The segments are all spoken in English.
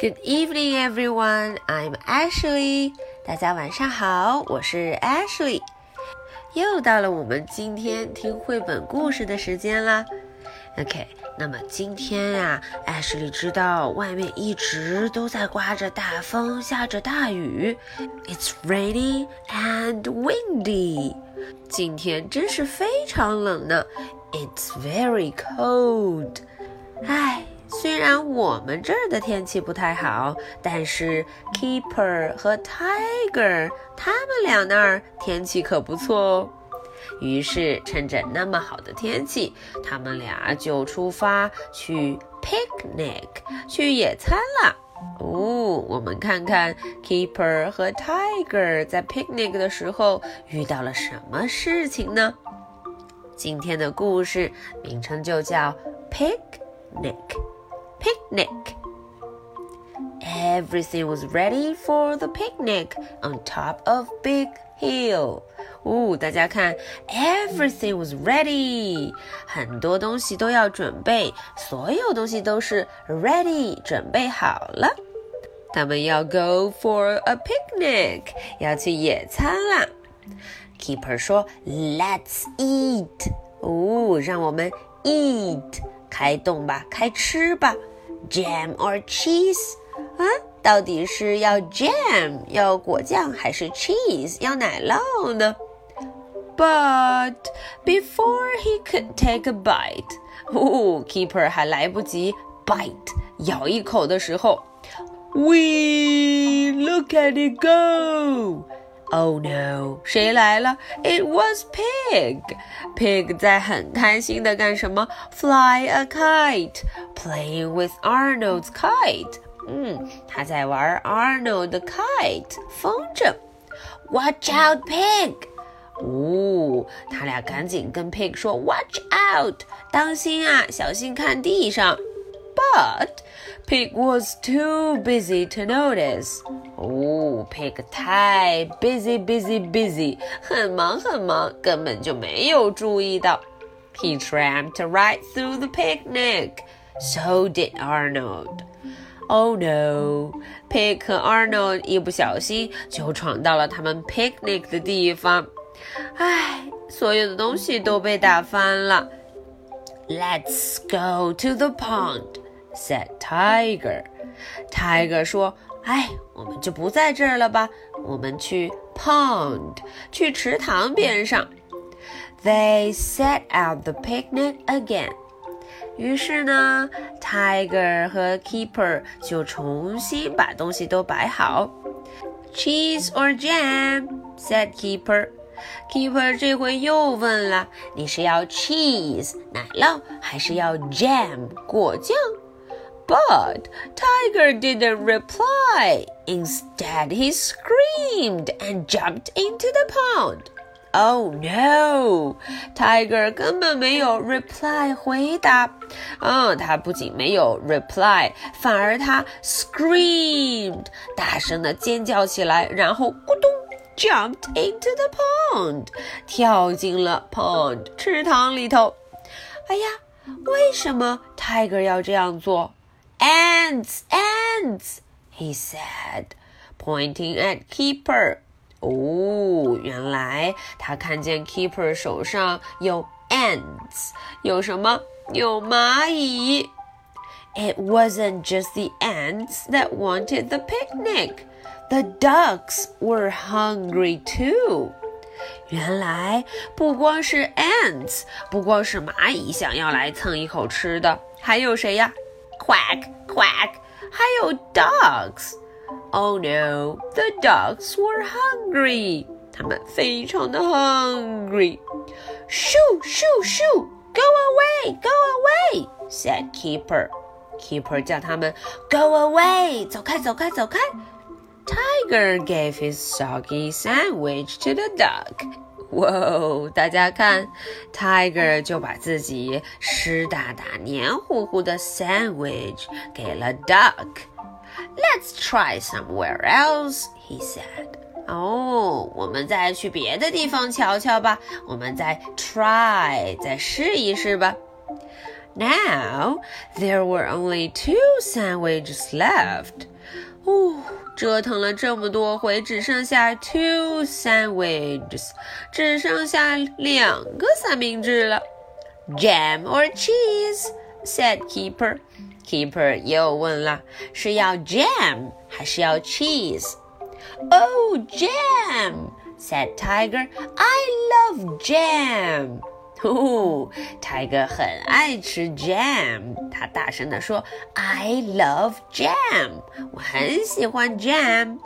Good evening, everyone. I'm Ashley. 大家晚上好，我是 Ashley。又到了我们今天听绘本故事的时间啦。OK，那么今天呀，Ashley 知道外面一直都在刮着大风，下着大雨。It's raining and windy. 今天真是非常冷呢。It's very cold. 唉。虽然我们这儿的天气不太好，但是 Keeper 和 Tiger 他们俩那儿天气可不错哦。于是趁着那么好的天气，他们俩就出发去 picnic 去野餐了。哦，我们看看 Keeper 和 Tiger 在 picnic 的时候遇到了什么事情呢？今天的故事名称就叫 Picnic。picnic. Everything was ready for the picnic on top of Big Hill. 哦，大家看，everything was ready，很多东西都要准备，所有东西都是 ready，准备好了。他们要 go for a picnic，要去野餐啦。Kipper 说，Let's eat。哦，让我们 eat。开动吧，开吃吧，jam or cheese jam 要果酱，还是 cheese 要奶酪呢？But before he could take a bite，哦，kipper 还来不及 bite 咬一口的时候，we look at it go。go！Oh no！谁来了？It was Pig。Pig 在很开心的干什么？Fly a kite，playing with Arnold's kite。嗯，他在玩 Arnold 的 kite，风筝。Watch out, Pig！哦，他俩赶紧跟 Pig 说：“Watch out，当心啊，小心看地上。” But Pig was too busy to notice. 哦，Pig 太 busy busy busy，很忙很忙，根本就没有注意到。He tramped right through the picnic. So did Arnold. Oh no! Pig 和 Arnold 一不小心就闯到了他们 picnic 的地方。唉，所有的东西都被打翻了。Let's go to the pond Said Tiger. Tiger 说：“哎，我们就不在这儿了吧？我们去 pond，去池塘边上。” They set out the picnic again. 于是呢，Tiger 和 Keeper 就重新把东西都摆好。Cheese or jam? said Keeper. Keeper 这回又问了：“你是要 cheese 奶酪，还是要 jam 果酱？” But Tiger didn't reply. Instead, he screamed and jumped into the pond. Oh no! Tiger 根本没有 reply 回答。嗯，他不仅没有 reply，反而他 screamed 大声的尖叫起来，然后咕咚 jumped into the pond 跳进了 pond 池塘里头。哎呀，为什么 Tiger 要这样做 Ants, ants, he said, pointing at Kipper. Oh, 哦，原来他看见 Keeper 手上有 ants，有什么？有蚂蚁。It wasn't just the ants that wanted the picnic. The ducks were hungry too. 原来不光是 ants，不光是蚂蚁想要来蹭一口吃的，还有谁呀？quack, quack. 还有 dogs。Oh no, the dogs were hungry. 他们非常的 hungry。Shoo, shoo, shoo, shoo! go away, go away, said kipper. Kipper 叫他们 go away，走开，走开，走开。Tiger gave his soggy sandwich to the dog 哇哦！大家看，Tiger 就把自己湿哒哒、黏糊糊的 sandwich 给了 Duck。Let's try somewhere else, he said. 哦，我们再去别的地方瞧瞧吧。我们再 try，再试一试吧。 Now there were only two sandwiches left. 哦，折腾了这么多回，只剩下 two sandwiches，只剩下两个三明治了。Jam or cheese? said keeper. Keeper 又问了，是要 jam 还是要 cheese？Oh, jam! said Tiger. I love jam. 哦，Tiger 很爱吃 jam，他大声地说：“I love jam，我很喜欢 jam。”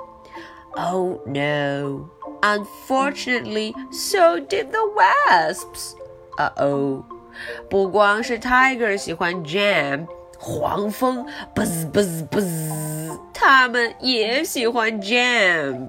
Oh no! Unfortunately, so did the wasps. Uh oh. 不光是 Tiger 喜欢 jam，黄蜂 buzz buzz buzz，他们也喜欢 jam。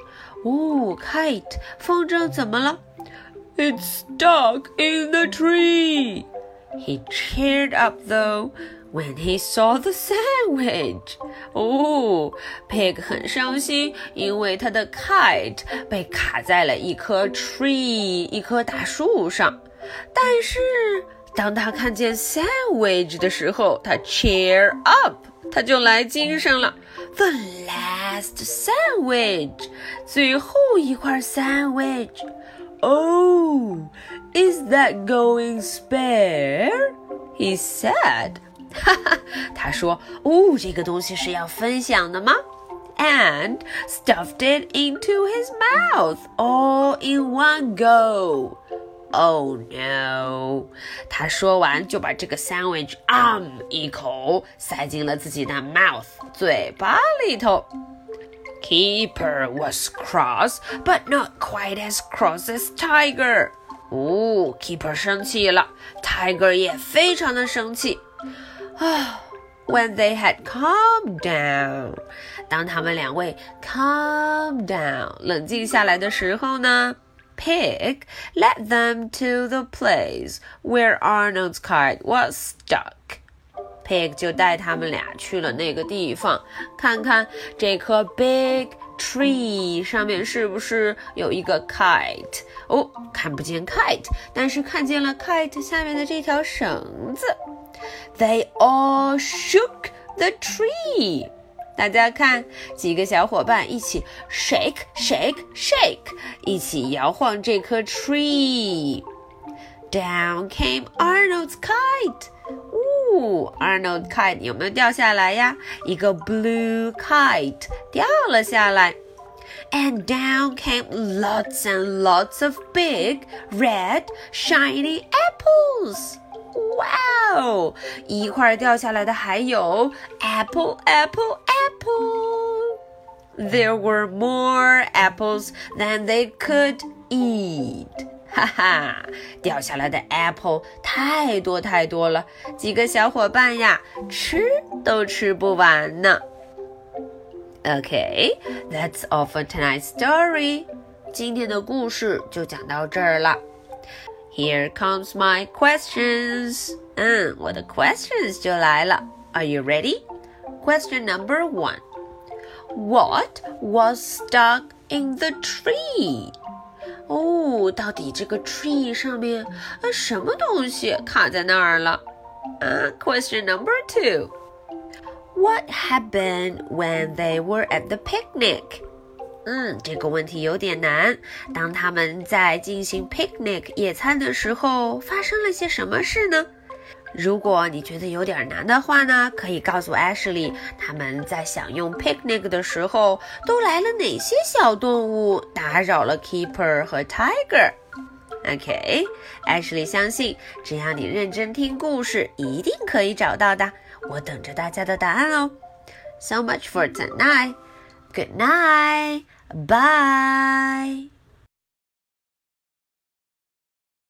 哦，kite，风筝怎么了？It's stuck in the tree. He cheered up though when he saw the sandwich. 哦，Pig 很伤心，因为他的 kite 被卡在了一棵 tree 一棵大树上。但是当他看见 sandwich 的时候，他 cheer up，他就来精神了。The last sandwich，最后一块 sandwich。Oh, is that going spare? He said. 哈哈，他说：“哦，这个东西是要分享的吗？”And stuffed it into his mouth all in one go. Oh no！他说完就把这个 sandwich um 一口塞进了自己的 mouth 嘴巴里头。Keeper was cross, but not quite as cross as Tiger. 哦，Keeper 生气了，Tiger 也非常的生气。啊，When they had calmed down，当他们两位 calm down 冷静下来的时候呢 ？Pig led them to the place where Arnold's kite was stuck. Pig 就带他们俩去了那个地方，看看这棵 big tree 上面是不是有一个 kite。哦，看不见 kite，但是看见了 kite 下面的这条绳子。They all shook the tree. 大家看，几个小伙伴一起 shake shake shake，一起摇晃这棵 tree。Down came Arnold's kite。呜，Arnold kite 有没有掉下来呀？一个 blue kite 掉了下来。And down came lots and lots of big, red, shiny apples. 哇哦！一块掉下来的还有 apple apple apple。There were more apples than they could eat。哈哈，掉下来的 apple 太多太多了，几个小伙伴呀，吃都吃不完呢。Okay, that's all for tonight's story。今天的故事就讲到这儿了。Here comes my questions. 嗯，我的 questions 就来了。Are you ready? Question number one. What was stuck in the tree? 哦，到底这个 tree 上面啊什么东西卡在那儿了？啊，Question number two. What happened when they were at the picnic? 嗯，这个问题有点难。当他们在进行 picnic 野餐的时候，发生了些什么事呢？如果你觉得有点难的话呢，可以告诉 Ashley，他们在享用 picnic 的时候都来了哪些小动物，打扰了 Keeper 和 Tiger。OK，Ashley 相信，只要你认真听故事，一定可以找到的。我等着大家的答案哦。So much for tonight. Good night. Bye.